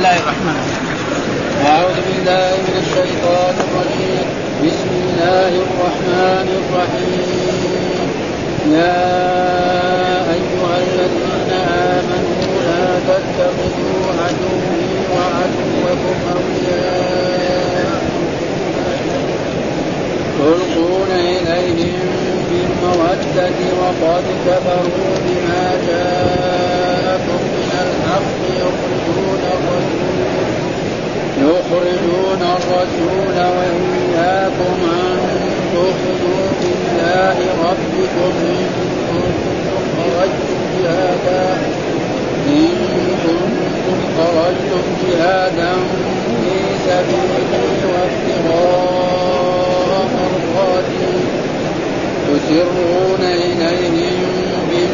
الله الرحمن الرحيم. أعوذ بالله من الشيطان الرجيم. بسم الله الرحمن الرحيم. يا أيها الذين آمنوا لا تتخذوا عدوي وعدوكم أولياء. تلقون إليهم بالمودة وقد كفروا بما من يخرجون الرسول يخرجون الرسول وإياكم أن تؤمنوا بالله ربكم إن كنتم خرجتم جهادا إن كنتم خرجتم جهادا في سبيلي وابتغاء مرضاتي تسرون إليهم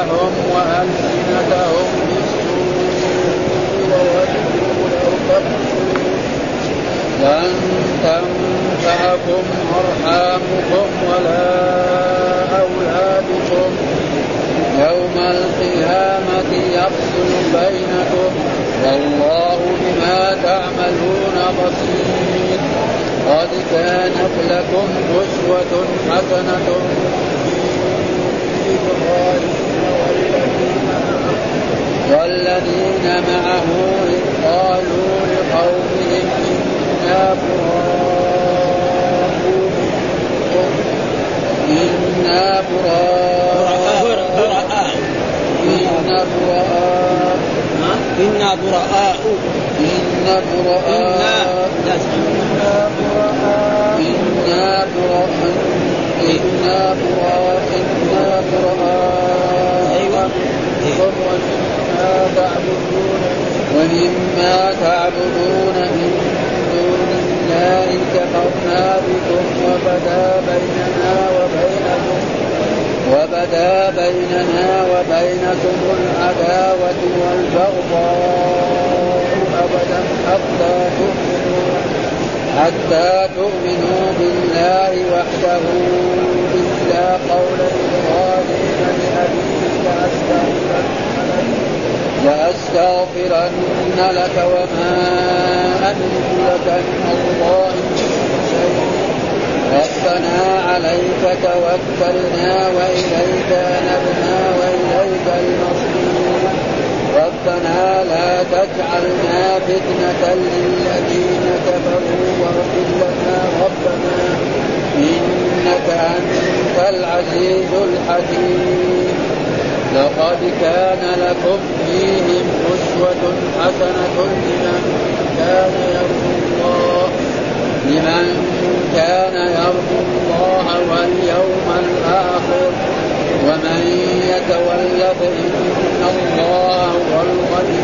أيديهم وألسنتهم لن تنفعكم أرحامكم ولا أولادكم يوم القيامة يفصل بينكم والله بما تعملون بصير قد كانت لكم أسوة حسنة في إبراهيم والذين معه قالوا لقومهم إنا براء. إنا براء. إنا براء. إنا براء. إنا براء إنا براء إنا براء إنا براء أيوة. منكم ومما تعبدون ومما تعبدون من دون الله كفرنا بكم وبدا بيننا وبينكم وبدا بيننا وبينكم العداوة والبغضاء أبدا حتى تؤمنوا حتى تؤمنوا بالله وحده. إلا قول إبراهيم لأبيه لأستغفرن لك وما أملك لك من الله ربنا عليك توكلنا وإليك أنبنا وإليك المصير. ربنا لا تجعلنا فتنة للذين كفروا واغفر لنا ربنا. إنك أنت العزيز الحكيم. لقد كان لكم فيهم أسوة حسنة لمن كان يرجو الله. لمن كان يرجو الله واليوم الآخر. ومن يتول فإن الله هو الغني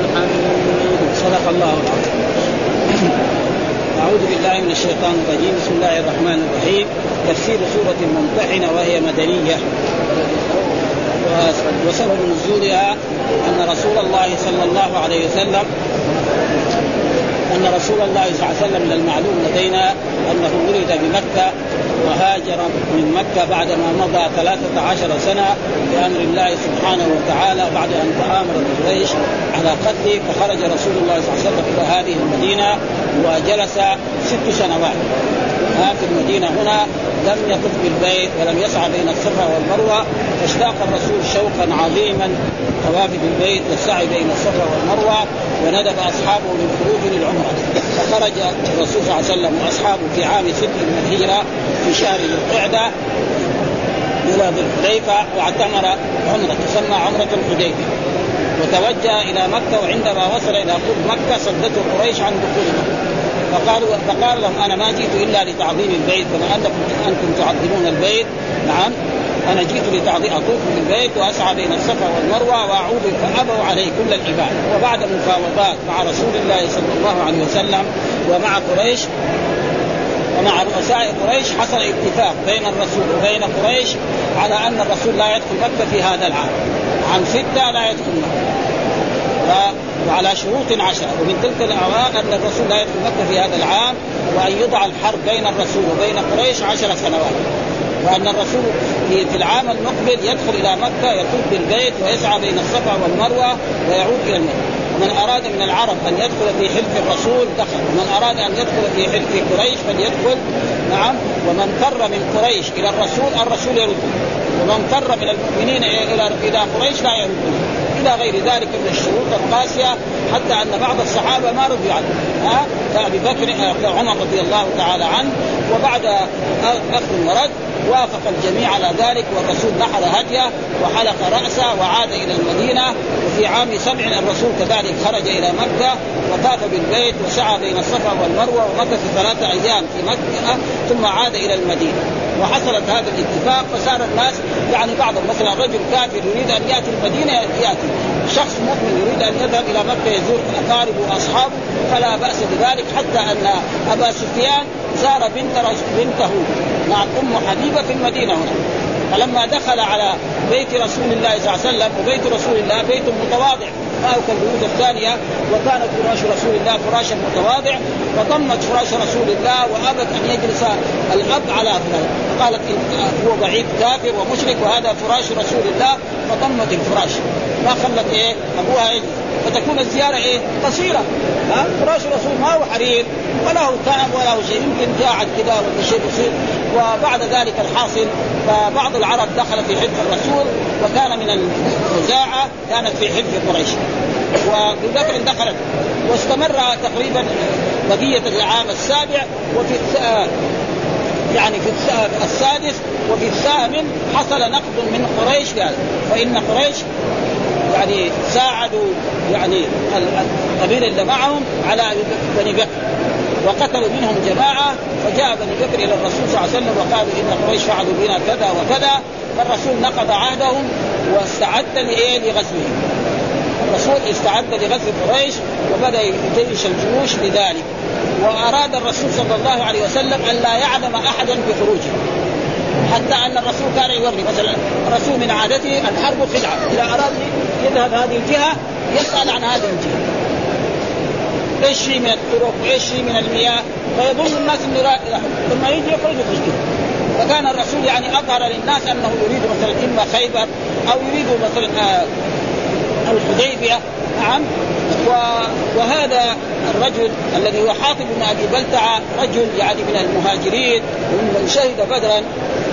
الحميد. صدق الله العظيم. أعوذ بالله من الشيطان الرجيم. بسم الله الرحمن الرحيم. تفسير سورة الممتحنة وهي مدنية. وسبب نزولها أن رسول الله صلى الله عليه وسلم أن رسول الله صلى الله عليه وسلم من المعلوم لدينا أنه ولد بمكة وهاجر من مكة بعدما مضى ثلاثة عشر سنة بأمر الله سبحانه وتعالى بعد أن تآمر قريش على قتله فخرج رسول الله صلى الله عليه وسلم إلى هذه المدينة وجلس ست سنوات. ها في المدينة هنا لم يطف بالبيت ولم يسعى بين الصفا والمروة فاشتاق الرسول شوقا عظيما طواف بالبيت والسعي بين الصفا والمروة وندب أصحابه للخروج للعمرة فخرج الرسول صلى الله عليه وسلم وأصحابه في عام ست من الهجرة في شهر ذي القعدة إلى ذي الحليفة واعتمر عمرة تسمى عمرة الحديبية وتوجه إلى مكة وعندما وصل إلى قرب مكة صدته قريش عن دخول مكة فقالوا فقال لهم أنا ما جئت إلا لتعظيم البيت كما انكم أنتم تعظمون البيت. نعم. أنا جئت لتعظيم أطوف بالبيت وأسعى بين الصفا والمروة واعود فأبوا عليه كل العباد. وبعد مفاوضات مع رسول الله صلى الله عليه وسلم ومع قريش ومع رؤساء قريش حصل اتفاق بين الرسول وبين قريش على أن الرسول لا يدخل مكة في هذا العام. عن ستة لا يدخل مكة. وعلى شروط عشرة. ومن تلك الأعوام أن الرسول لا يدخل مكة في هذا العام وأن يضع الحرب بين الرسول وبين قريش عشر سنوات. وأن الرسول في العام المقبل يدخل إلى مكة يطوف بالبيت ويسعى بين الصفا والمروة ويعود إلى المدينة. ومن أراد من العرب أن يدخل في حلف الرسول دخل. ومن أراد أن يدخل في حلف قريش فليدخل. نعم. ومن فر من قريش إلى الرسول الرسول يرد. ومن فر من المؤمنين إلى إلى قريش لا يرد. إلى غير ذلك من الشروط القاسية حتى أن بعض الصحابة ما رضي عنه ها؟ كأبي بكر عمر رضي الله تعالى عنه وبعد أخذ ورد. وافق الجميع على ذلك والرسول نحر هديه وحلق راسه وعاد إلى المدينة وفي عام سبع الرسول كذلك خرج إلى مكه وطاف بالبيت وسعى بين الصفا والمروه ومكث ثلاثة أيام في مكه ثم عاد إلى المدينة. وحصلت هذا الاتفاق فصار الناس يعني بعضهم مثلا رجل كافر يريد أن يأتي المدينة يأتي. شخص مؤمن يريد أن يذهب إلى مكة يزور اقاربه وأصحابه فلا بأس بذلك حتى أن أبا سفيان زار بنت بنته. مع أم حبيبة في المدينة هنا. فلما دخل على بيت رسول الله صلى الله عليه وسلم وبيت رسول الله بيت متواضع ما هو كالبيوت الثانية وكان فراش رسول الله فراشا متواضع فضمت فراش رسول الله وأبت أن يجلس الأب على فراش قالت هو بعيد كافر ومشرك وهذا فراش رسول الله. فضمت الفراش. ما خلت إيه؟ أبوها يجلس فتكون الزيارة إيه؟ قصيرة. ها؟ فراش الرسول ما هو حرير ولا هو تعب ولا هو شيء. يمكن قاعد كذا ولا شيء بسيط. وبعد ذلك الحاصل فبعض العرب دخل في حلف الرسول وكان من الخزاعه كانت في حلف قريش. وأبو بكر دخلت. واستمر تقريبا بقية العام السابع. وفي يعني في السادس وفي الثامن حصل نقد من قريش قال فإن قريش يعني ساعدوا يعني القبيلة اللي معهم على بني بكر وقتلوا منهم جماعة فجاء بني بكر إلى الرسول صلى الله عليه وسلم وقالوا إن قريش فعلوا بنا كذا وكذا فالرسول نقض عهدهم واستعد لإيه؟ لغزوهم. الرسول استعد لغزو قريش وبدأ يجيش الجيوش لذلك واراد الرسول صلى الله عليه وسلم أن لا يعلم أحدا بخروجه حتى أن الرسول كان يوري مثلا الرسول من عادته الحرب خدعه إذا أراد يذهب هذه الجهة يسأل عن هذه الجهة. إيش في من الطرق؟ وايش في من المياه؟ فيظن الناس انه ثم يجي يخرج يخرج. فكان الرسول يعني أظهر للناس أنه يريد مثلا إما خيبر أو يريد مثلا آه، الحديبية. نعم. وهذا الرجل الذي هو حاطب بن أبي بلتعة رجل يعني من المهاجرين ومن شهد بدرا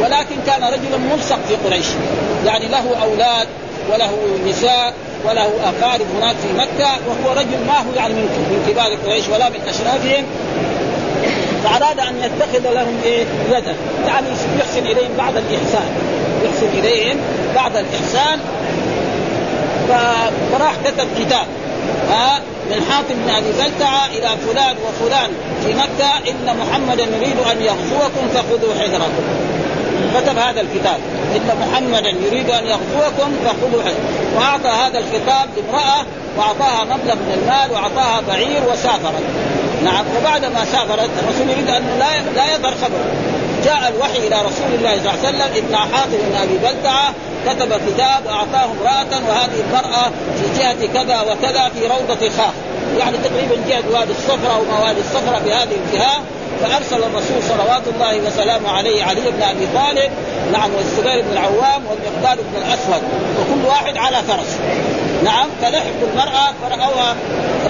ولكن كان رجلا ملصق في قريش. يعني له أولاد وله نساء وله أقارب هناك في مكة وهو رجل ما هو يعني من كبار قريش ولا من أشرافهم. فأراد أن يتخذ لهم إيه؟ يدا. يعني يحسن إليهم بعض الإحسان. يحسن إليهم بعض الإحسان. فراح كتب كتاب. ها من حاتم بن أبي بلتعه إلى فلان وفلان في مكة إن محمدا يريد أن يغزوكم فخذوا حذركم. كتب هذا الكتاب. إن محمدا يريد أن يغزوكم فخذوا حذركم. وأعطى هذا الخطاب لامرأة وأعطاها مبلغ من المال وأعطاها بعير وسافرت. نعم وبعد ما سافرت الرسول يريد أن لا لا يظهر خبره. جاء الوحي إلى رسول الله صلى الله عليه وسلم ابن حاطب بن أبي بلتعه كتب كتاب واعطاه امرأة وهذه المرأة في جهة كذا وكذا في روضة خاخ يعني تقريبا جهة وادي الصفرة أو ما وادي الصفرة في هذه الجهة. فأرسل الرسول صلوات الله وسلامه عليه علي بن أبي طالب نعم والزبير بن العوام والمقداد بن الأسود وكل واحد على فرس. نعم فلحقوا المرأة فرأوها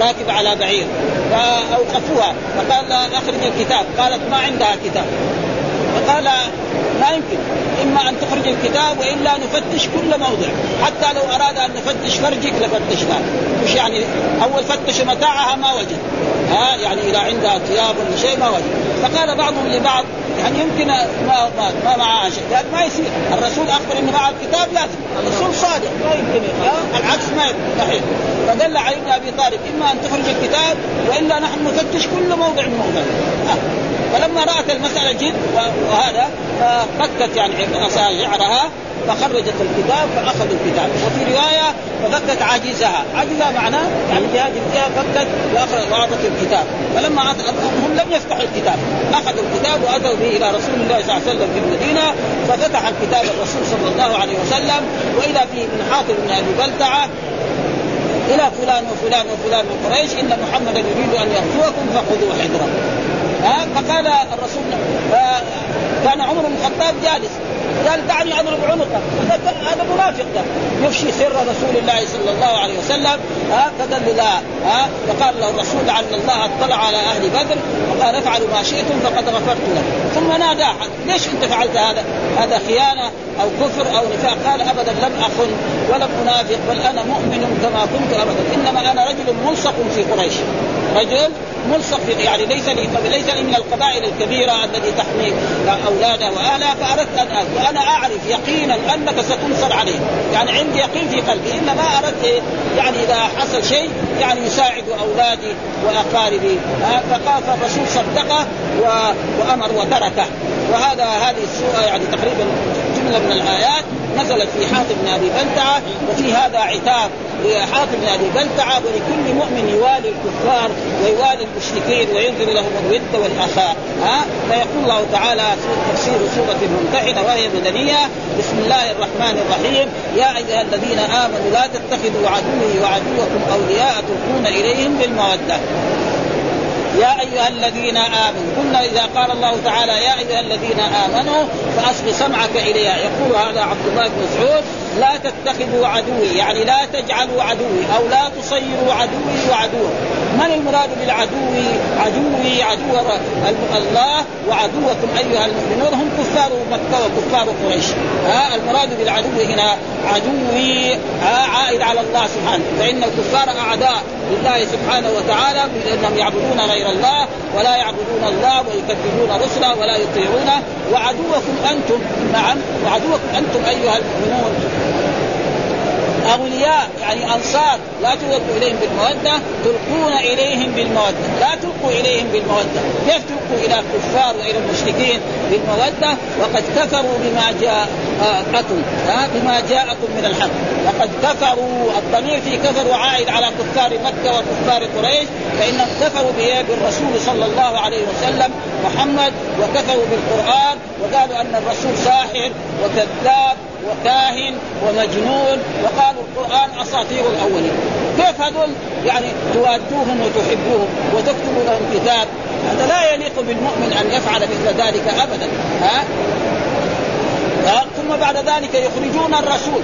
راكبه على بعير فأوقفوها فقال أخرج الكتاب. قالت ما عندها كتاب. فقال لا يمكن. إما أن تخرج الكتاب وإلا نفتش كل موضع. حتى لو أراد أن نفتش فرجك لفتشنا. مش يعني أول فتش متاعها ما وجد. ها يعني إذا عندها ثياب ولا شيء ما وجد. فقال بعضهم لبعض يعني يمكن ما ما, ما معها شيء. قال ما يصير. الرسول أخبر إنه معه الكتاب لازم الرسول صادق. ما يمكن العكس ما يمكن فدل علي بن أبي طالب إما أن تخرج الكتاب وإلا نحن نفتش كل موضع من موضع. فلما رأت المسألة جد وهذا ففكت يعني شعرها فخرجت الكتاب فأخذوا الكتاب. وفي رواية ففكت عاجزها. عاجزها معناه يعني بهذه الجهه فكت وأعطت الكتاب. فلما هم لم يفتحوا الكتاب. أخذوا الكتاب وأتوا به إلى رسول الله صلى الله عليه وسلم في المدينة ففتح الكتاب الرسول صلى الله عليه وسلم. واذا فيه من حاطب بن أبي بلتعة إلى فلان وفلان وفلان من قريش إن محمدا يريد أن يغزوكم فخذوا حذرا. ها؟ فقال الرسول كان عمر بن الخطاب جالس. قال دعني أضرب عنقه. هذا منافق ده. يفشي سر رسول الله صلى الله عليه وسلم ها؟ فقال لا ها؟ فقال له الرسول لعل الله اطلع على أهل بدر. وقال افعلوا ما شئتم فقد غفرت لكم. ثم نادى ليش أنت فعلت هذا؟ هذا خيانة. أو كفر أو نفاق قال أبدا لم اخن ولم انافق بل أنا مؤمن كما كنت أبدا. إنما أنا رجل ملصق في قريش. رجل ملصق في يعني ليس لي ليس لي من القبائل الكبيرة التي تحمي اولادها واهلها فأردت أن أهل. وأنا أعرف يقينا أنك ستنصر عليه. يعني عندي يقين في قلبي. إنما أردت؟ يعني إذا حصل شيء يعني يساعد أولادي وأقاربي. فقال فالرسول صدقه وأمر وتركه. وهذا هذه السوره يعني تقريبا جملة من الآيات نزلت في حاتم بن أبي بلتعة وفي هذا عتاب لحاتم بن أبي بلتعة ولكل مؤمن يوالي الكفار ويوالي المشركين وينزل لهم الود والآخاء. ها؟ فيقول الله تعالى في تفسير سورة الممتحنة وهي مدنية بسم الله الرحمن الرحيم. يا أيها الذين آمنوا لا تتخذوا عدوي وعدوكم أولياء تلقون إليهم بالمودة. يا أيها الذين آمنوا قلنا إذا قال الله تعالى يا أيها الذين آمنوا فاصغ سمعك إليها. يقول هذا عبد الله بن مسعود لا تتخذوا عدوي يعني لا تجعلوا عدوي أو لا تصيروا عدوي وعدوه من المراد بالعدو؟ عدوي عدو الله وعدوكم أيها المؤمنون هم كفار مكة وكفار قريش. ها المراد بالعدو هنا عدوي عائد على الله سبحانه. فإن الكفار أعداء لله سبحانه وتعالى بانهم يعبدون غير الله ولا يعبدون الله ويكذبون رسله ولا يطيعونه. وعدوكم أنتم نعم وعدوكم أنتم أيها المؤمنون. اولياء يعني أنصار لا تلقوا إليهم بالمودة تلقون إليهم بالمودة. لا تلقوا إليهم بالمودة. كيف تلقوا إلى الكفار وإلى المشركين بالمودة؟ وقد كفروا بما جاءكم بما جاءكم من الحق. وقد كفروا الضمير في كفروا عائد على كفار مكة وكفار قريش فإنهم كفروا بالرسول صلى الله عليه وسلم محمد وكفروا بالقرآن وقالوا أن الرسول ساحر وكذاب وكاهن ومجنون وقالوا القرآن أساطير الأولين. كيف هذول يعني توادوهم وتحبوهم وتكتبوا لهم كتاب؟ هذا لا يليق بالمؤمن أن يفعل مثل ذلك أبدا. ها؟ ها؟ ثم بعد ذلك يخرجون الرسول.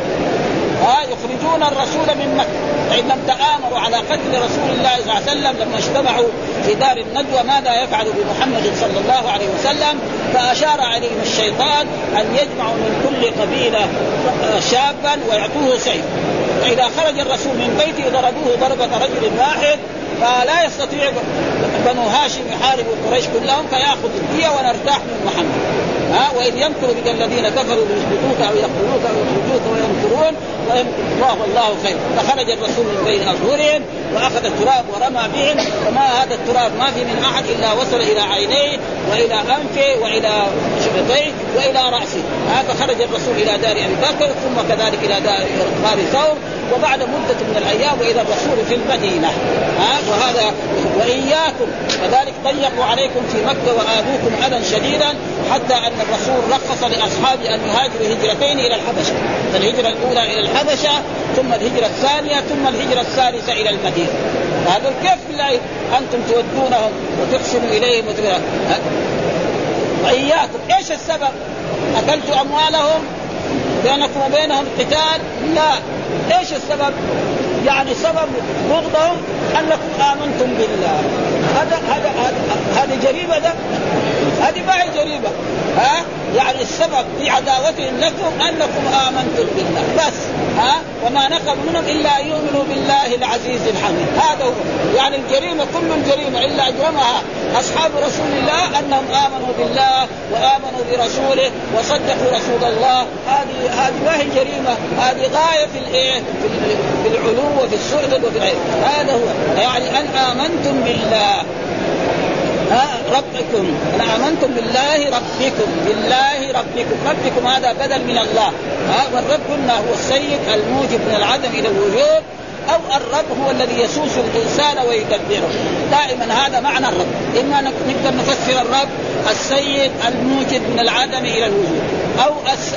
ها يخرجون الرسول من مكة. فإن لم تآمروا على قتل رسول الله صلى الله عليه وسلم لما اجتمعوا في دار الندوة ماذا يفعل بمحمد صلى الله عليه وسلم؟ فأشار عليهم الشيطان أن يجمعوا من كل قبيلة شابا ويعطوه سيف. فإذا خرج الرسول من بيته ضربوه ضربة رجل واحد فلا يستطيع بنو هاشم يحاربوا قريش كلهم فيأخذ الدية ونرتاح من محمد. ها وإذ يمكر بك الذين كفروا ليثبتوك أو يقتلوك أو يخرجوك ويمكرون ويمكر الله خير. فخرج الرسول من بين أظهرهم وأخذ التراب ورمى بهم. وما هذا التراب؟ ما في من أحد إلا وصل إلى عينيه وإلى أنفه وإلى شفتيه وإلى رأسه. ها فخرج الرسول إلى دار أبي بكر ثم كذلك إلى دار غار ثور وبعد مدة من الأيام وإذا الرسول في المدينة. ها وهذا وإياكم. كذلك ضيقوا عليكم في مكة وآذوكم أذى شديدا حتى أن الرسول رخص لأصحابه أن يهاجروا هجرتين إلى الحبشة، الهجره الأولى إلى الحبشة ثم الهجرة الثانية ثم الهجرة الثالثة إلى المدينة. هذا كيف بالله أنتم تودونهم وتحسنوا إليهم وإياكم إيش السبب؟ أكلت أموالهم بينكم وبينهم قتال؟ لا إيش السبب؟ يعني سبب بغضهم أنكم آمنتم بالله هذا هذا هذه جريمة ده هذه ما هي جريمة. ها؟ يعني السبب في عداوتهم لكم أنكم آمنتم بالله. بس ها؟ وما نقم منهم إلا ان يؤمنوا بالله العزيز الحميد. هذا هو. يعني الجريمة كل الجريمة إلا أجرمها أصحاب رسول الله أنهم آمنوا بالله وآمنوا برسوله وصدقوا رسول الله. هذه هذه ما هي جريمة. هذه غاية في الإيه؟ في العلو وفي السؤدد وفي العلم. هذا هو. يعني أن آمنتم بالله. ربكم أنا آمنتم بالله ربكم بالله ربكم. ربكم هذا بدل من الله. ها والرب قلنا هو السيد الموجب من العدم إلى الوجود أو الرب هو الذي يسوس الإنسان ويدبره. دائما هذا معنى الرب. إما نقدر نفسر الرب السيد الموجد من العدم إلى الوجود أو أس...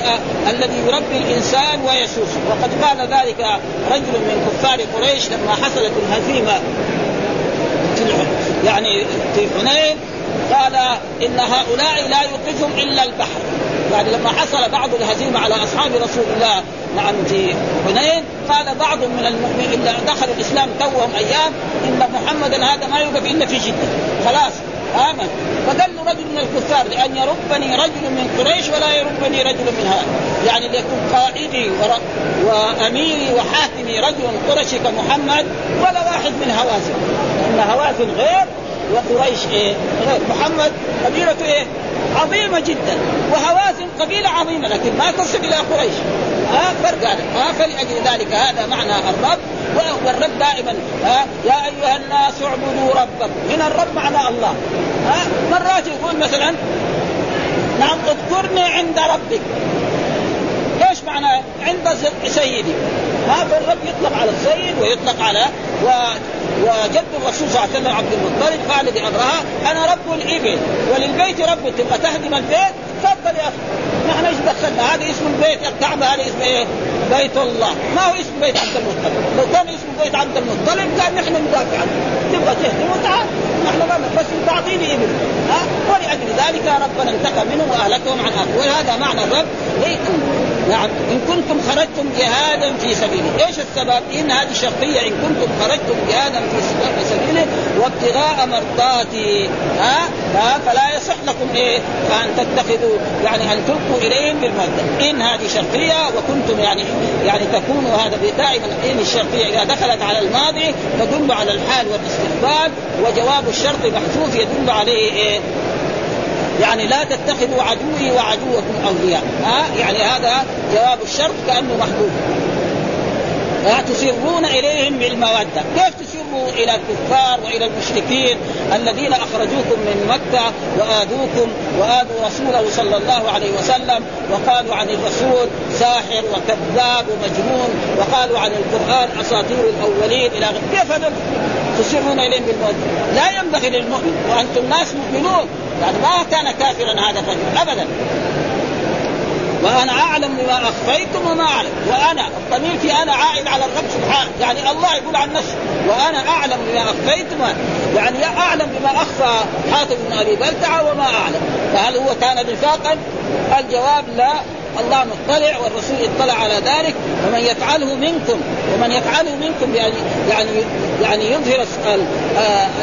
الذي يربي الإنسان ويسوسه. وقد قال ذلك رجل من كفار قريش لما حصلت الهزيمة يعني في حنين قال إن هؤلاء لا يوقفهم إلا البحر. يعني لما حصل بعض الهزيمة على أصحاب رسول الله نعم في حنين قال بعض من المؤمنين اللي دخلوا الإسلام توهم أيام إن محمدا هذا ما يوقف إلا في جدة. خلاص آمن. له رجل من الكفار لأن يربني رجل من قريش ولا يربني رجل من هذا. يعني ليكون قائدي وأميري وحاكمي رجل قرشي كمحمد ولا واحد من هوازن هوازن غير وقريش إيه؟ غير محمد قبيلته إيه؟ عظيمة جدا وهوازن قبيلة عظيمة لكن ما تصل إلى قريش. ها فرق هذا. ها فلأجل ذلك هذا معنى الرب والرب دائما ها يا أيها الناس اعبدوا ربكم. من الرب معنى الله. ها مرات يقول مثلا نعم اذكرني عند ربك. معنى عند سيدي. هذا الرب يطلق على السيد ويطلق على و وجد الرسول صلى الله عليه وسلم عبد المطلب قال لابراهيم أنا رب الإبل وللبيت رب تبغى تهدم البيت. تفضل يا أخي. نحن إيش دخلنا؟ هذا اسم البيت الكعبه هذا اسمه إيه؟ بيت الله. ما هو اسم بيت عبد المطلب؟ لو كان اسم بيت عبد المطلب كان نحن ندافع عنه تبغى تهدمه تعال نحن ما بس انت اعطيني إبل. ها؟ ولأجل ذلك ربنا انتقم منهم وأهلكهم عن أهل وهذا معنى الرب. نعم إن كنتم خرجتم جهادا في سبيله، إيش السبب؟ إن هذه شرطيه إن كنتم خرجتم جهادا في سبيله وابتغاء مرضاتي ها ها فلا يصح لكم إيه؟ ان تتخذوا يعني أن تلقوا إليهم بالموده، إن هذه شرطية وكنتم يعني يعني تكونوا هذا دائما إن الشرطية إذا دخلت على الماضي تدل على الحال والاستقبال وجواب الشرط محذوف يدل عليه إيه؟ يعني لا تتخذوا عدوي وعدوكم أولياء. ها؟ يعني هذا جواب الشرط كأنه محبوب. لا تسرون إليهم بالمودة، كيف تسروا إلى الكفار وإلى المشركين الذين أخرجوكم من مكة وآذوكم وآذوا رسوله صلى الله عليه وسلم وقالوا عن الرسول ساحر وكذاب ومجنون وقالوا عن القرآن أساطير الأولين إلى كيف هذا تسرون إليهم بالموده؟ لا ينبغي للمؤمن وأنتم ناس مؤمنون. يعني ما كان كافرا هذا الرجل ابدا. وأنا أعلم بما أخفيتم وما أعلم. وأنا الضمير في أنا عائد على الرب سبحانه. يعني الله يقول عن نفسه. وأنا أعلم بما اخفيتم يعني أعلم بما أخفى حاتم بن أبي بلتعة وما أعلم. فهل هو كان نفاقا؟ الجواب لا. الله مطلع والرسول اطلع على ذلك. ومن يفعله منكم ومن يفعله منكم يعني يعني يعني يظهر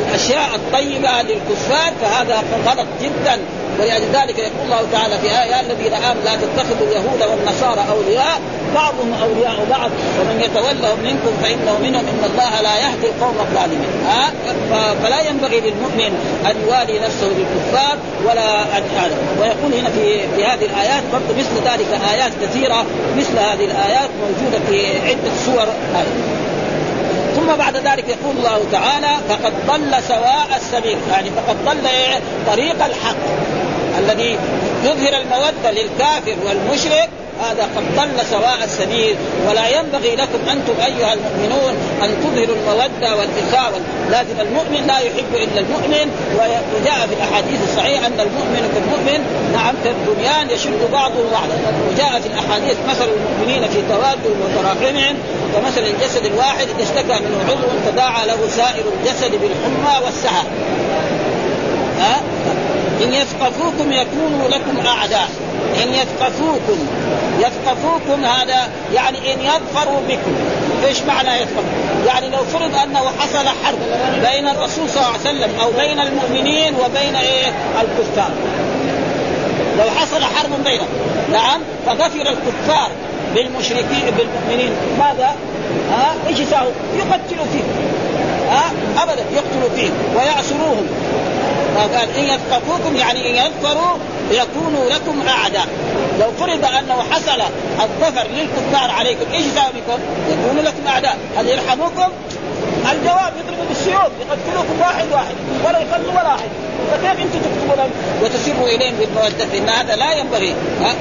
الأشياء الطيبة للكفار فهذا غلط جدا. ولذلك يقول الله تعالى في آية الذين آمنوا لا تتخذوا اليهود والنصارى أولياء بعضهم أولياء بعض ومن يتولهم منكم فإنه منهم إن الله لا يهدي القوم الظالمين. ها؟ فلا ينبغي للمؤمن أن يوالي نفسه للكفار ولا أن هذا ويقول هنا في في هذه الآيات برضه مثل ذلك آيات كثيرة مثل هذه الآيات موجودة في عدة سور هذه ثم بعد ذلك يقول الله تعالى فقد ضل سواء السبيل يعني فقد ضل إيه؟ طريق الحق الذي يظهر المودة للكافر والمشرك هذا قد ضل سواء السبيل ولا ينبغي لكم أنتم أيها المؤمنون أن تظهروا المودة والإخاء لازم المؤمن لا يحب إلا المؤمن وجاء في الأحاديث الصحيحة أن المؤمن كالمؤمن نعم كالبنيان يشد بعضه بعضا وجاء في الأحاديث مثل المؤمنين في توادهم وتراحمهم كمثل الجسد الواحد إذا اشتكى منه عضو تداعى له سائر الجسد بالحمى والسهر. ها؟ إن يثقفوكم يكونوا لكم أعداء. إن يثقفوكم. يثقفوكم هذا يعني إن يظفروا بكم. إيش معنى يثقف؟ يعني لو فرض أنه حصل حرب بين الرسول صلى الله عليه وسلم أو بين المؤمنين وبين إيه؟ الكفار. لو حصل حرب بينهم. نعم؟ فغفر الكفار بالمشركين بالمؤمنين. ماذا؟ ها؟ إيش يساووا؟ يقتلوا فيهم. ها؟ ابدا يقتلوا فيهم ويعصروهم. فقال إن يثقفوكم يعني إن يظفروا يكونوا لكم أعداء. لو فرض أنه حصل الظفر للكفار عليكم إيش بكم؟ يكونوا لكم اعداء هل يرحموكم؟ الجواب يضربوا بالسيوف يقتلوكم واحد واحد ولا يخلوا ولا واحد فكيف أنتم تكتبون؟ وتسروا إليهم بالمودة إن هذا لا ينبغي. ها؟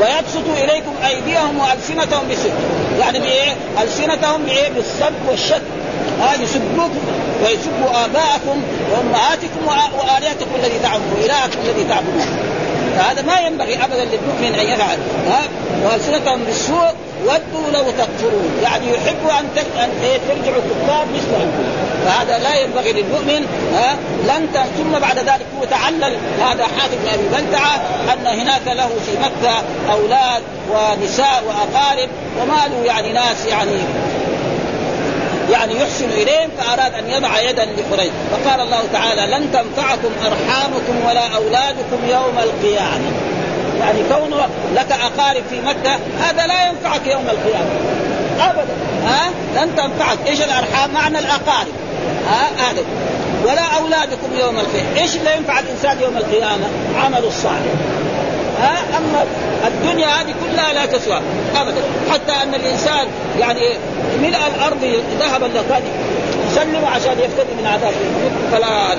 ويبسط إليكم أيديهم وألسنتهم بسوء. يعني بإيه؟ ألسنتهم بإيه؟ بالسب والشد ها؟ يسبوكم ويسبوا آباءكم وأمهاتكم وآلهتكم الذي تعبدون إلهكم الذي تعبدون. فهذا ما ينبغي ابدا للمؤمن أن يفعل. ها؟ وألسنتهم بالسوء ودوا لو تكفرون. يعني يحبوا أن أن إيه؟ ترجعوا كفار مثلهم فهذا لا ينبغي للمؤمن ها؟ لن ثم بعد ذلك هو تعلل. هذا حاتم بن ابي بلتعه أن هناك له في مكة أولاد ونساء وأقارب وما له يعني ناس يعني يعني يحسن إليهم فأراد أن يضع يدا لقريش. فقال الله تعالى لن تنفعكم أرحامكم ولا أولادكم يوم القيامة. يعني كون لك أقارب في مكة هذا لا ينفعك يوم القيامة. أبدا. ها؟ لن تنفعك. إيش الأرحام؟ معنى الأقارب. ها؟ هذا ولا أولادكم يوم القيامة. إيش اللي ينفع الإنسان يوم القيامة؟ عمل الصالح. ها؟ أما الدنيا هذه كلها لا تسوى ابدا. حتى أن الإنسان يعني ملء الأرض ذهبا لقد يسلم عشان يفتدي من عذاب فلا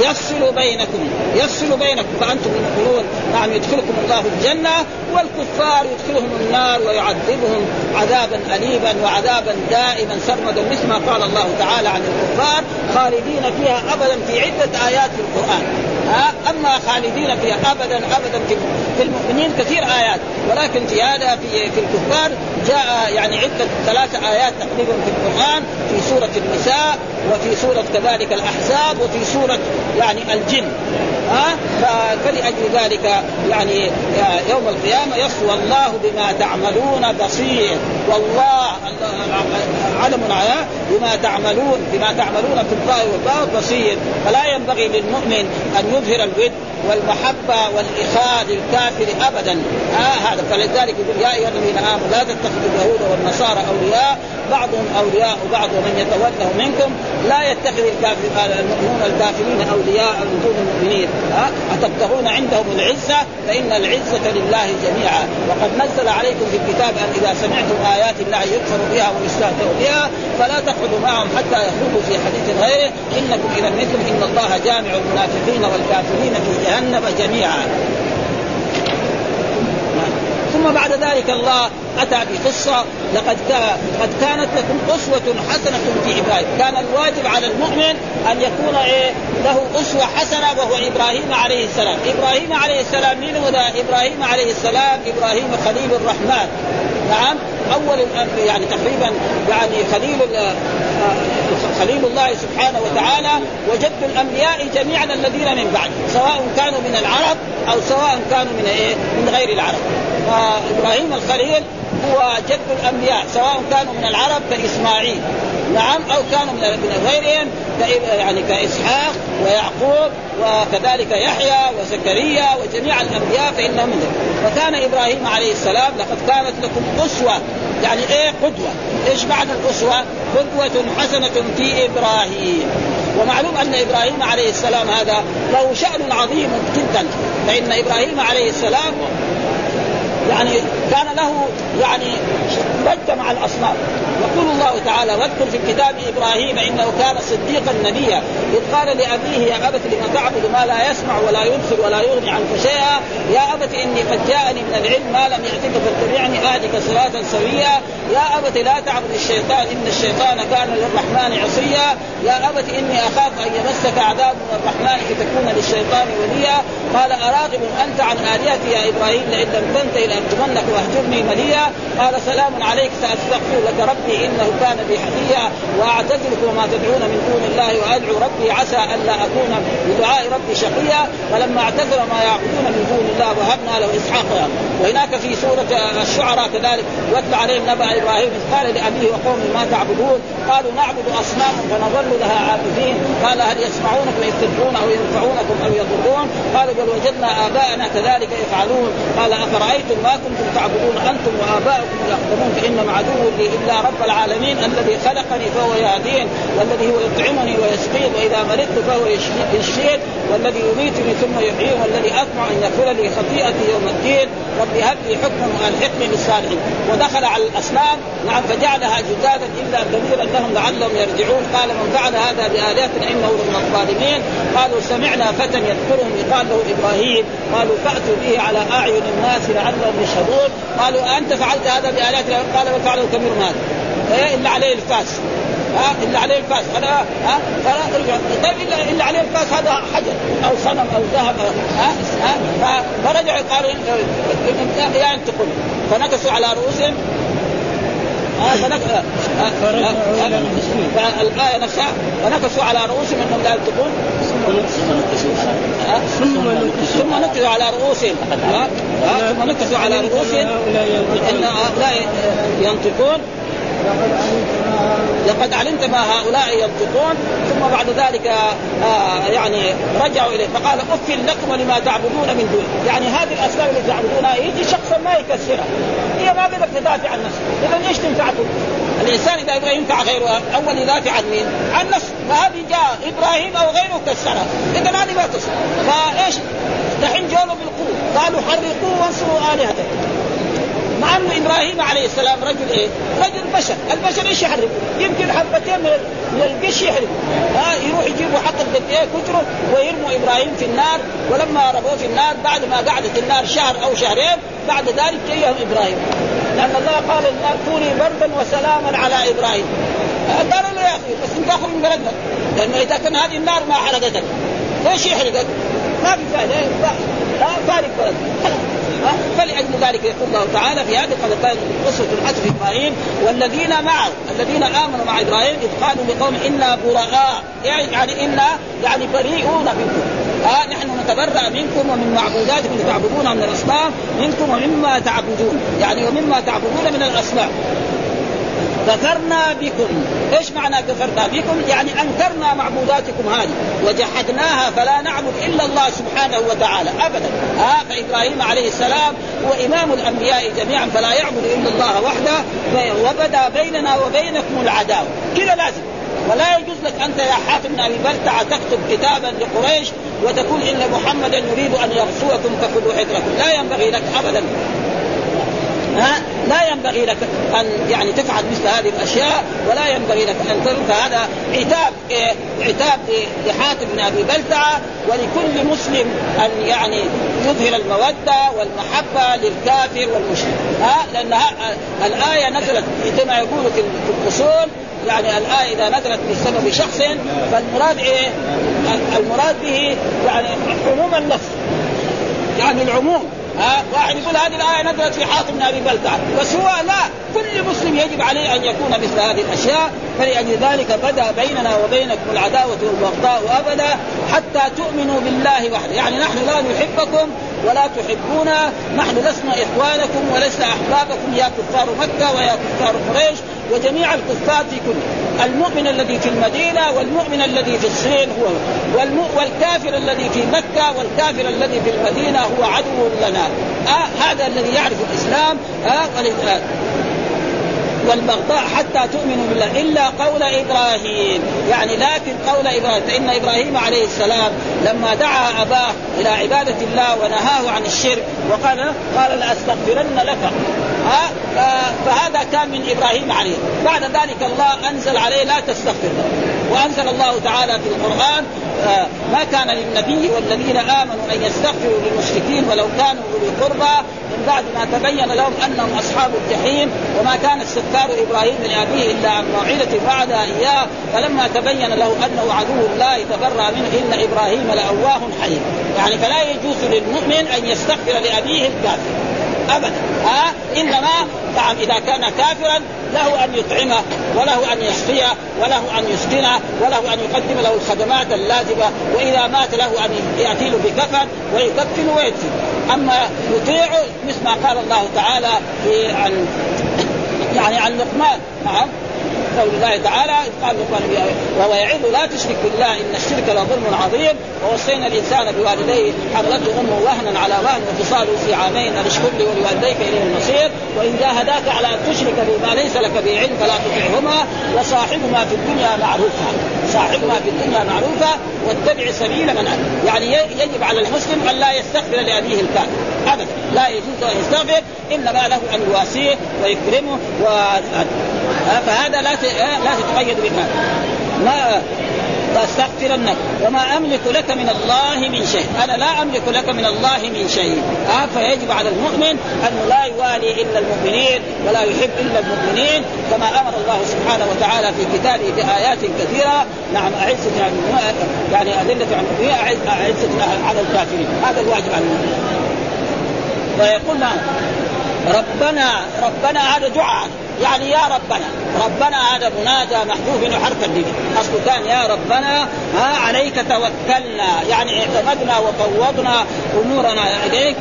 يفصل بينكم يفصل بينكم. فأنتم تقولون نعم يدخلكم الله الجنة والكفار يدخلهم النار ويعذبهم عذابا اليما وعذابا دائما. سرمدا مثل ما قال الله تعالى عن الكفار خالدين فيها ابدا في عدة آيات في القرآن. ها أما خالدين فيها ابدا ابدا في المؤمنين كثير آيات ولكن في هذا في في الكفار جاء يعني عدة ثلاث آيات تقريبا في القرآن في سورة النساء وفي سورة كذلك الأحزاب وفي سورة يعني الجن. ها؟ فلأجل ذلك يعني يوم القيامة يصفو الله بما تعملون بصير. والله علم بما تعملون بما تعملون في الله والباء بصير. فلا ينبغي للمؤمن أن يظهر الود والمحبة والإخاء للكافر أبدا. آه هذا. فلذلك يقول يا أيها الذين آمنوا لا تتخذوا اليهود والنصارى أولياء. بعضهم أولياء بعض ومن يتوله منكم. لا يتخذ الكافر المؤمنون الكافرين أولياء من دون المؤمنين. آه أتبتغون عندهم العزة؟ فإن العزة لله جميعا. وقد نزل عليكم في الكتاب أن إذا سمعتم آيات الله يكفر بها ويستهزأ بها فلا تقعدوا معهم حتى يخوضوا في حديث غيره. إنكم إذا مثلهم إن الله جامع المنافقين والكافرين في جهنم. جميعا. ثم بعد ذلك الله أتى بقصة لقد قد كانت لكم أسوة حسنة في إبراهيم، كان الواجب على المؤمن أن يكون إيه؟ له أسوة حسنة وهو إبراهيم عليه السلام، إبراهيم عليه السلام من هو إبراهيم عليه السلام إبراهيم خليل الرحمن، نعم. أول يعني تقريبا يعني خليل خليل الله سبحانه وتعالى وجد الأنبياء جميعا الذين من بعد سواء كانوا من العرب أو سواء كانوا من إيه؟ من غير العرب. فإبراهيم الخليل هو جد الأنبياء سواء كانوا من العرب كاسماعيل نعم أو كانوا من غيرهم يعني كإسحاق ويعقوب وكذلك يحيى وزكريا وجميع الأنبياء فانهم من فكان إبراهيم عليه السلام لقد كانت لكم أسوة يعني إيه قدوة؟ إيش معنى الأسوة؟ قدوة حسنة في إبراهيم. ومعلوم أن إبراهيم عليه السلام هذا له شأن عظيم جدا. فإن إبراهيم عليه السلام يعني كان له يعني بد مع الاصنام يقول الله تعالى واذكر في الكتاب إبراهيم إنه كان صديقا نبيا. إذ قال لأبيه يا أبت لم تعبد ما لا يسمع ولا يبصر ولا يغني عنك شيئا؟ يا أبت إني قد جاءني من العلم ما لم يأتك فاتبعني أهدك صراطا سويا. يا أبت لا تعبد الشيطان إن الشيطان كان للرحمن عصيا. يا أبت إني أخاف أن يمسك عذاب من الرحمن فتكون للشيطان وليا. قال أراغب أنت عن آلهتي يا إبراهيم لئن لم تنتهي لارجمنك وأهجرني مليا. قال سلام عليك سأستغفر لك ربي إنه كان بي حفيا واعتزلك وما تدعون من دون الله وأدعو ربي عسى الا أكون بدعاء ربي شقيا. فلما اعتزل ما يعبدون من دون الله وهبنا له إسحاق. وهناك في سورة الشعراء كذلك واتل عليهم نبأ إبراهيم إذ قال لأبيه وقومه ما تعبدون؟ قالوا نعبد أصناما فنظل لها عابدين. قال هل يسمعونكم إذ تدعون أو ينفعونكم أو يضرون؟ قالوا بل وجدنا آباءنا كذلك يفعلون. قال أفرأيتم ما كنتم تعبدون أنتم وآباؤكم يحكمون فانهم عدو لي إلا رب العالمين الذي خلقني فهو يهدين والذي هو يطعمني ويسقين وإذا مرضت فهو يشفين والذي يميتني ثم يحيين والذي أطمع أن يغفر لي خطيئتي يوم الدين. رب هب لي حكما وألحقني بالصالحين. ودخل على الأصنام نعم فجعلها جدادا إلا كبيرا لهم لعلهم يرجعون. قال من فعل هذا بآلهتنا إنه من الظالمين. قالوا سمعنا فتى يذكرهم. يقال له إبراهيم. قالوا فأتوا به على أعين الناس لعلهم يشهدون. قالوا أنت فعلت هذا بالهتنا قال بل فعله كبير هذا الا عليه الفاس ها الا عليه الفاس أنا ها طيب الا الا عليه الفاس هذا حجر أو صنم أو ذهب ها ها فرجعوا قالوا يا انتقم فنكسوا على رؤوسهم فالآية نفسها فنكسوا على رؤوسهم أنهم لا ينطقون ثم نكسوا على رؤوسهم. ثم نكسوا على رؤوسهم إن هؤلاء ينطقون. لقد علمت ما هؤلاء ينطقون ثم بعد ذلك آه يعني رجعوا إليه. فقال اف لكم ولما تعبدون من دون. يعني هذه الأسباب التي تعبدونها يجي شخصا ما يكسرها. هي ما بدك تدافع عن نفسك اذا إيش تنفعكم؟ الإنسان إذا يبغى ينفع غيره اول يدافع عن مين؟ عن نفسه. فهذه جاء إبراهيم أو غيره كسرها. اذا هذه ما تصير فإيش؟ دحين جاءوا بالقوة. قالوا حرقوه وانصروا آلهتكم. مع انه إبراهيم عليه السلام رجل إيه؟ رجل بشر، البشر إيش يحرق؟ يمكن حبتين من من القش يحرق، ها يروح يجيبوا حق قد إيه كتره ويرموا إبراهيم في النار ولما رموه في النار بعد ما قعدت النار شهر أو شهرين بعد ذلك جيهم إبراهيم. لأن الله قال النار كوني بردا وسلاما على إبراهيم. قالوا له يا أخي بس انت اخرج من بلدنا لأنه إذا كان هذه النار ما حرقتك ليش يحرقك؟ ما في فائدة فارق فلأجل ذلك يقول الله تعالى في هذه قد كانت قصة الحج في إبراهيم والذين معه الذين آمنوا مع إبراهيم إذ قالوا لقوم إنا براء يعني يعني إنا يعني بريئون منكم. آه نحن نتبرأ منكم ومن معبوداتكم اللي تعبدونها من الأصنام منكم ومما تعبدون. يعني ومما تعبدون من الأصنام. كفرنا بكم. إيش معنى كفرنا بكم؟ يعني أنكرنا معبوداتكم هذه وجحدناها فلا نعبد إلا الله سبحانه وتعالى ابدا. ها آه فإبراهيم عليه السلام هو امام الأنبياء جميعا فلا يعبد إلا الله وحده وبدا بيننا وبينكم العداوة. كذا لازم. ولا يجوز لك أنت يا حاتم ابي بلتع تكتب كتابا لقريش وتقول إن محمدا يريد أن يغزوكم فخذوا حذركم. لا ينبغي لك ابدا. ها لا ينبغي لك أن يعني تفعل مثل هذه الأشياء ولا ينبغي لك أن تفعل فهذا عتاب إيه؟ عتاب لحاتم بن أبي بلتعة. ولكل مسلم أن يعني يظهر المودة والمحبة للكافر والمشرك. ها لأن الآية نزلت كما يقول في الأصول. يعني الآية إذا نزلت بسبب شخص فالمراد إيه؟ المراد به يعني عموم النص. يعني العموم. ها واحد يقول هذه الآية نزلت في حاطم بن ابي بلتع بس هو لا كل مسلم يجب عليه أن يكون مثل هذه الأشياء فلأجل ذلك بدا بيننا وبينكم العداوة والبغضاء أبدا حتى تؤمنوا بالله وحده. يعني نحن لا نحبكم ولا تحبونا. نحن لسنا إخوانكم ولسنا أحبابكم. يا كفار مكة ويا كفار قريش وجميع الكفار في كل. المؤمن الذي في المدينة والمؤمن الذي في الصين هو. والكافر الذي في مكة والكافر الذي في المدينة هو عدو لنا. آه هذا الذي يعرف الإسلام. آه والبغضاء حتى تؤمنوا بالله إلا قول إبراهيم. يعني لكن قول إبراهيم فإن إبراهيم عليه السلام لما دعا أباه إلى عبادة الله ونهاه عن الشرك وقال قال لأستغفرن لك. ها؟ فهذا كان من إبراهيم عليه. بعد ذلك الله أنزل عليه لا تستغفر وأنزل الله تعالى في القرآن ما كان للنبي والذين آمنوا أن يستغفروا للمشركين ولو كانوا أولي قربى من بعد ما تبين لهم أنهم أصحاب الجحيم وما كان استغفار إبراهيم لأبيه إلا عن موعظه بعدها إياه فلما تبين له أنه عدو الله تبرأ منه إن إبراهيم لأواه حليم. يعني فلا يجوز للمؤمن أن يستغفر لأبيه الكافر. ابدا. ها؟ إنما نعم إذا كان كافرا له أن يطعمه وله أن يشفيه وله أن يسكنه وله أن يقدم له الخدمات اللازمة وإذا مات له أن يأتي له بكفن ويكفن ويدفن أما يطيعه مثل ما قال الله تعالى في عن يعني عن لقمان نعم. قول الله تعالى قال وهو يعظ لا تشرك بالله إن الشرك لظلم عظيم. ووصينا الإنسان بوالديه حملته أمه وهنا على وهن وفصاله في عامين أن اشكر لي ولوالديك إليه المصير وإن جاهداك على أن تشرك بما ليس لك به علم فلا تطعهما وصاحبهما في الدنيا معروفا. صاحبهما في الدنيا معروفا واتبع سبيل من أدى يعني يجب على المسلم أن لا يستغفر لأبيه الكافر. أبدا. لا يجوز أن يستغفر إنما له أن يواسيه ويكرمه و... فهذا لا لا تتقيد بهذا ما لأستغفرنك. وما أملك لك من الله من شيء، أنا لا أملك لك من الله من شيء، آه فيجب على المؤمن انه لا يوالي إلا المؤمنين ولا يحب إلا المؤمنين. كما أمر الله سبحانه وتعالى في كتابه بآيات كثيرة، نعم اعزة يعني أذلة عن المؤمنين اعزة على الكافرين، هذا الواجب على المؤمنين. ويقول ربنا ربنا هذا دعاء. يعني يا ربنا ربنا هذا منادى محذوف حرف الدين. اصله كان يا ربنا ها عليك توكلنا يعني اعتمدنا وفوضنا أمورنا إليك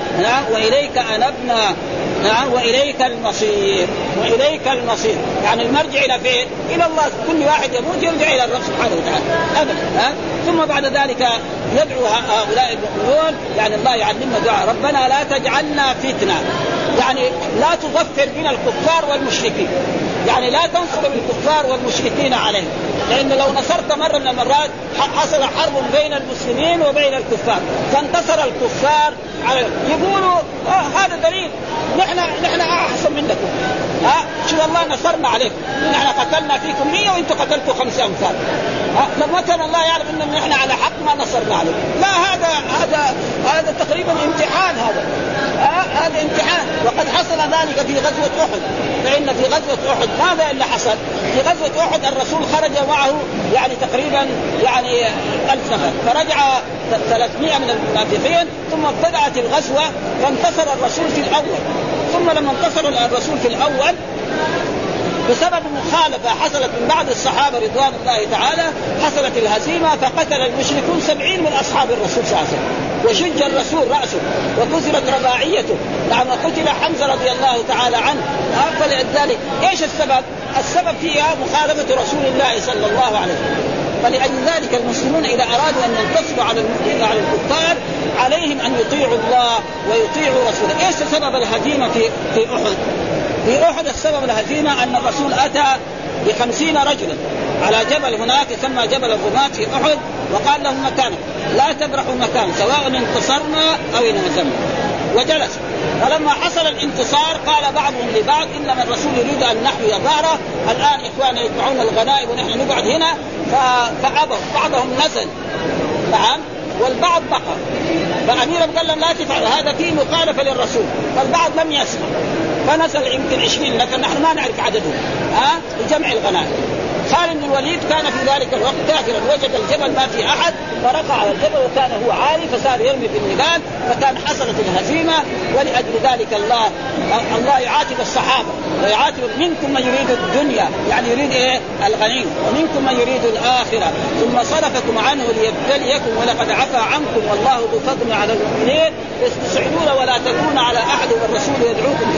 وإليك أنبنا نعم وإليك المصير وإليك المصير. يعني المرجع إلى فين؟ إلى الله كل واحد يموت يرجع إلى الرب سبحانه وتعالى. ابدا ها؟ ثم بعد ذلك يدعو هؤلاء المؤمنون يعني الله يعلمنا دعاء. ربنا لا تجعلنا فتنة. يعني لا تظفر بنا الكفار والمشركين. يعني لا تنصر الكفار والمشركين عليهم لأن لو نصرت مرة من المرات حصل حرب بين المسلمين وبين الكفار. فانتصر الكفار على يقولوا آه هذا دليل. نحن نحن أحسن منكم. ها آه شوف الله نصرنا عليكم نحن قتلنا فيكم 100 وإنتم قتلتوا خمسة أمثال. ها لما كان الله يعلم إن نحن على حق ما نصرنا عليكم لا هذا هذا هذا تقريبا امتحان هذا. ها هذا امتحان. وقد حصل ذلك في غزوة أحد. فإن في غزوة أحد ماذا اللي حصل؟ في غزوة أحد الرسول خرج معه يعني تقريبا يعني ألف نفر. فرجع 300 من المنافقين ثم ابتدأت الغزوة فانتصر الرسول في الأول. ثم لما انتصر الرسول في الأول بسبب مخالفة حصلت من بعض الصحابة رضوان الله تعالى حصلت الهزيمة فقتل المشركون سبعين من أصحاب الرسول صلى الله عليه وسلم. وشج الرسول رأسه وكسرت رباعيته. نعم وقتل حمزة رضي الله تعالى عنه فلذلك إيش السبب؟ السبب فيها مخالفة رسول الله صلى الله عليه وسلم. فلأجل ذلك المسلمون إذا أرادوا أن ينتصروا على على الكفار عليهم أن يطيعوا الله ويطيعوا رسوله، إيش سبب الهزيمة في في أحد؟ في أحد السبب الهزيمة أن الرسول أتى بخمسين رجلا. على جبل هناك يسمى جبل الرماة في أحد وقال لهم مكانك. لا تبرحوا مكان سواء انتصرنا أو انهزمنا. وجلس. فلما حصل الانتصار قال بعضهم لبعض إنما الرسول يريد أن نحوي ظهره الآن إخواننا يجمعون الغنائم ونحن نقعد هنا فابوا بعضهم نزل. نعم؟ والبعض بقى. فاميرهم قال لهم لا تفعلوا هذا فيه مخالفة للرسول. فالبعض لم يسمع. فنزل يمكن 20 لكن نحن ما نعرف عددهم ها؟ لجمع الغنائم. خالد بن الوليد كان في ذلك الوقت كافرا وجد الجبل ما في أحد فرقع على الجبل وكان هو عالي فصار يرمي في النبال فكان حصلت الهزيمه ولأجل ذلك الله الله يعاتب الصحابة ويعاتب منكم من يريد الدنيا يعني يريد إيه؟ الغنيم ومنكم من يريد الآخرة. ثم صرفكم عنه ليبتليكم ولقد عفى عنكم والله ذو فضل على المؤمنين تسعدون ولا تكون على أحد والرسول يدعوكم في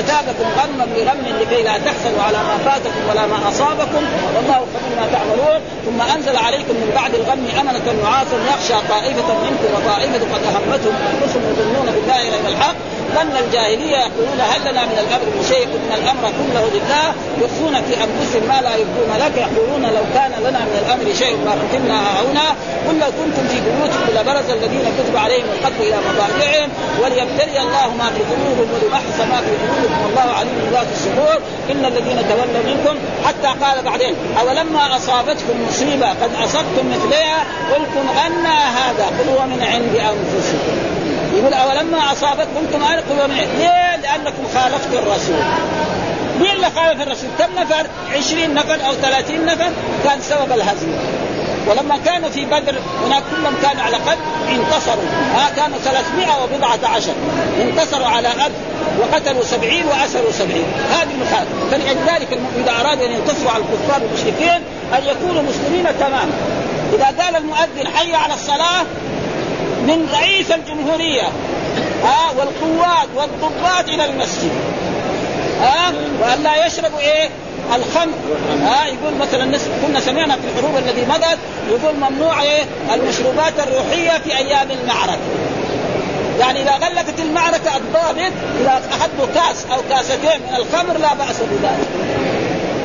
فاتابكم غما بغم لكي لا تحزنوا على ما فاتكم ولا ما أصابكم. والله خبير ما تعملون. ثم أنزل عليكم من بعد الغم أمنة نعاسا يخشى طائفة منكم وطائفة قد أهمتهم. انفسهم يظنون بالله غير الحق. ظن الجاهلية يقولون هل لنا من الأمر من شيء إن الأمر كله لله. يخفون في أنفسهم ما لا يبدون لك. يقولون لو كان لنا من الأمر شيء ما قتلنا هنا. قل لو كنتم في بيوتكم لبرز الذين كتب عليهم القتل إلى مضاجعهم. وليبتلي الله ما في قلوبهم وليمحص ما في قلوبهم والله عليم بذات الصدور. إن الذين تولوا منكم حتى قال بعدين أولما أصابتكم مصيبة قد أصبتم مثلها؟ قلتم أن هذا قل هو من عند أنفسكم. يقول أولما أصابتكم كنتم قلوا من ليه؟ لأنكم خالفتوا الرسول. مين اللي خالف الرسول؟ كم نفر؟ 20 نفر أو 30 نفر؟ كان سبب الهزيمه ولما كانوا في بدر هناك كلهم كانوا على قد انتصروا. ها كانوا 300 وبضعة عشر. انتصروا على ألف وقتلوا سبعين وأسروا سبعين. هذه المخالفة. فلذلك إذا أرادوا أن ينتصروا على الكفار والمشركين أن يكونوا مسلمين تماما. إذا قال المؤذن حي على الصلاة من رئيس الجمهورية ها والقوات والضباط إلى المسجد ها وأن لا يشربوا إيه؟ الخمر ها يقول مثلا كنا سمعنا في الحروب التي مضت يقول ممنوع إيه؟ المشروبات الروحية في أيام المعركة. يعني إذا غلقت المعركة الضابط إذا أخذوا كاس أو كاستين من الخمر لا بأس بذلك.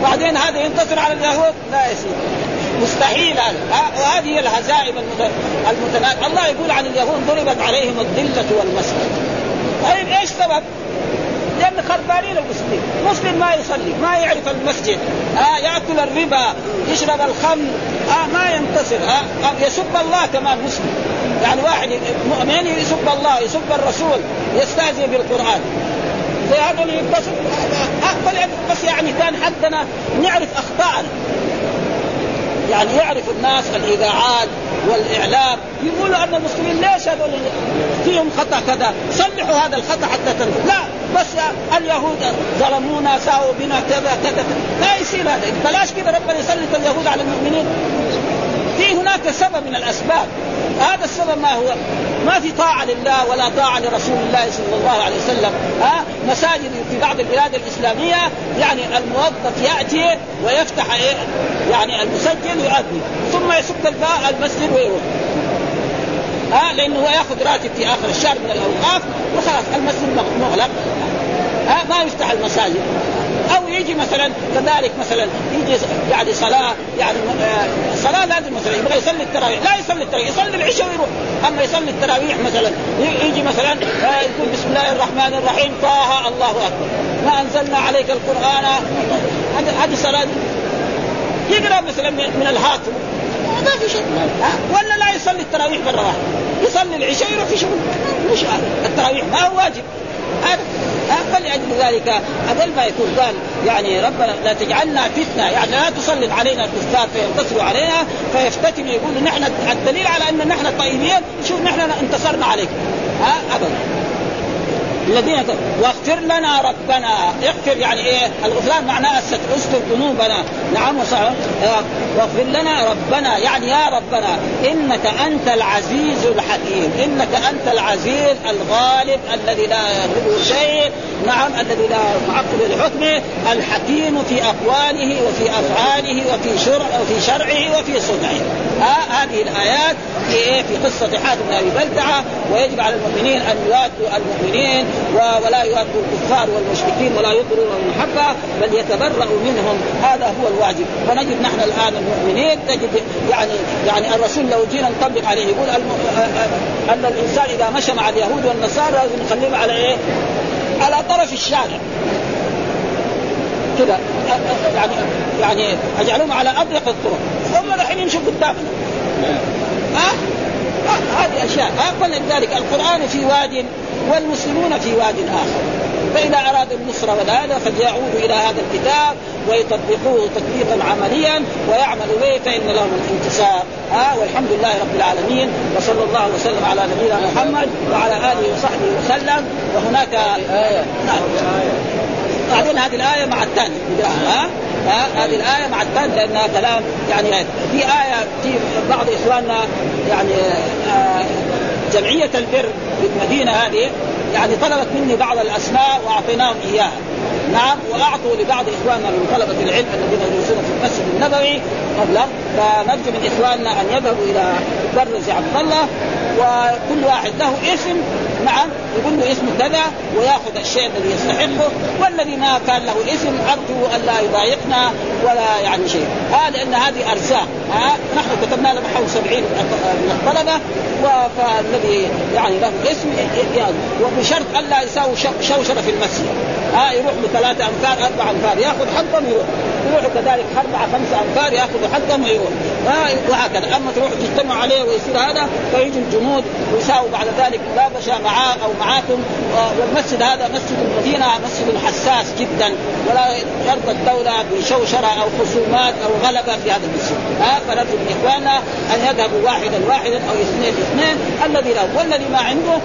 بعدين هذا ينتصر على اليهود؟ لا سيدي. مستحيل هذا. وهذه الهزائم المتنازعه الله يقول عن اليهود ضربت عليهم الذلة والمسكنه طيب إيش سبب؟ لأن خربانين المسلمين، مسلم ما يصلي، ما يعرف المسجد، آه يأكل الربا، يشرب الخمر، آه ما ينتصر، آه, يسب الله كمان مسلم، يعني واحد مؤمن يسب الله، يسب الرسول، يستهزئ بالقرآن، زي هذا اللي ينتصر آه بس يعني كان حدنا نعرف اخطائنا يعني يعرف الناس الإذاعات والإعلام يقولوا أن المسلمين ليش هذول فيهم خطأ كذا؟ صلحوا هذا الخطأ حتى تنفذ لا بس اليهود ظلمونا ساووا بنا كذا كذا. لا يصير هذا. بلاش كذا ربنا يسلط اليهود على المؤمنين. في هناك سبب من الأسباب. هذا السبب ما هو؟ ما في طاعة لله ولا طاعة لرسول الله صلى الله عليه وسلم. ها؟ مساجد في بعض البلاد الإسلامية يعني الموظف يأتي ويفتح إيه؟ يعني المسجل ويؤذن ثم يسك المسجد ويروح. ها؟ لأنه هو يأخذ راتب في آخر الشهر من الأوقاف وخلاص المسجد مغلق. ها؟ ما يفتح المساجد. أو يجي مثلا كذلك مثلا يجي يعني صلاة يعني آه، صلاة لازم مثلا يبغى يصلي التراويح. لا يصلي التراويح يصلي العشاء ويروح. أما يصلي التراويح مثلا يجي مثلا آه، يقول بسم الله الرحمن الرحيم طه الله أكبر. ما أنزلنا عليك القرآن. هذه صلاة. يقرأ مثلا من الهاتف. ما في شيء. ولا لا يصلي التراويح مرة واحدة. يصلي العشاء يروح في شغل مش التراويح ما هو واجب. هذا فلأجل ذلك أقل ما يكون. قال يعني ربنا لا تجعلنا فتنة. يعني لا تسلط علينا الكفار فينتصروا علينا. فيفتتنوا يقولوا نحن الدليل على أن نحن طيبين شوف نحن انتصرنا عليكم ها أبدا. الذين واغفر لنا ربنا. اغفر يعني إيه؟ الغفران معناه الستر استر ذنوبنا. نعم وصح واغفر لنا ربنا. يعني يا ربنا إنك أنت العزيز الحكيم. إنك أنت العزيز الغالب الذي لا يغلبه شيء. نعم الذي لا معقب لحكمه. الحكيم في أقواله وفي أفعاله وفي شرع وفي شرعه وفي صنعه. ها هذه الآيات في إيه؟ في قصة حاتم بن أبي بلتعه ويجب على المؤمنين أن يوادوا المؤمنين ولا يوادوا الكفار والمشركين ولا يضروا المحبة بل يتبرأوا منهم. هذا هو الواجب. فنجد نحن الآن المؤمنين تجد يعني يعني الرسول لو جينا نطبق عليه يقول الم... أن الإنسان إذا مشى مع اليهود والنصارى لازم نخليهم على إيه؟ على طرف الشارع. كذا. يعني يعني أجعلهم على أضيق الطرق. هم الحين يمشوا قدامنا. ها؟ هذه أشياء. فلذلك القرآن في واد والمسلمون في واد آخر. فإذا ارادوا النصره والهذا فليعودوا إلى هذا الكتاب ويطبقوه تطبيقا عمليا ويعملوا به فإن لهم الانتصار. ها؟ آه والحمد لله رب العالمين. وصلى الله وسلم على نبينا محمد وعلى آله وصحبه وسلم. وهناك آية. نعم. بعدين هذه الآية مع الثانية. ها؟ ها؟ هذه الآية مع الثانية لأنها كلام يعني في آية في بعض إخواننا يعني آه جمعية البر في المدينة هذه يعني طلبت مني بعض الأسماء وأعطيناهم إياها. نعم وأعطوا لبعض إخواننا من طلبة العلم الذين يدرسون في المسجد النبوي قبله. فنرجو من إخواننا أن يذهبوا إلى برز عبد الله وكل واحد له اسم نعم يقول له اسم كذا وياخذ الشيء الذي يستحقه والذي ما كان له اسم ارجو أن لا يضايقنا ولا يعني شيء. ها لأن هذه أرزاق. ها نحن كتبنا له حول 70 من الطلبه فالذي يعني له اسم وبشرط الا يساوي شوشرة في المسجد. ها يروح له ثلاثة أمتار أربع أمتار يأخذ حقهم يروح يروح كذلك أربعة خمسة أمتار ياخذ حقهم ويروح وهكذا. أما تروح تجتمع عليه ويصير هذا فيجي الجنود ويساووا بعد ذلك ملابسة معاه أو معاكم. والمسجد هذا مسجد المدينة مسجد حساس جدا. ولا يرضى الدولة بشوشرة أو خصومات أو غلبة في هذا المسجد. ها فنرجو من إخواننا أن يذهبوا واحدا واحدا أو اثنين اثنين. الذي له. والذي ما عنده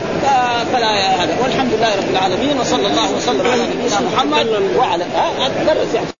فلا هذا. والحمد لله رب العالمين وصلى الله وسلم على نبينا محمد وعلى ها درس يعني.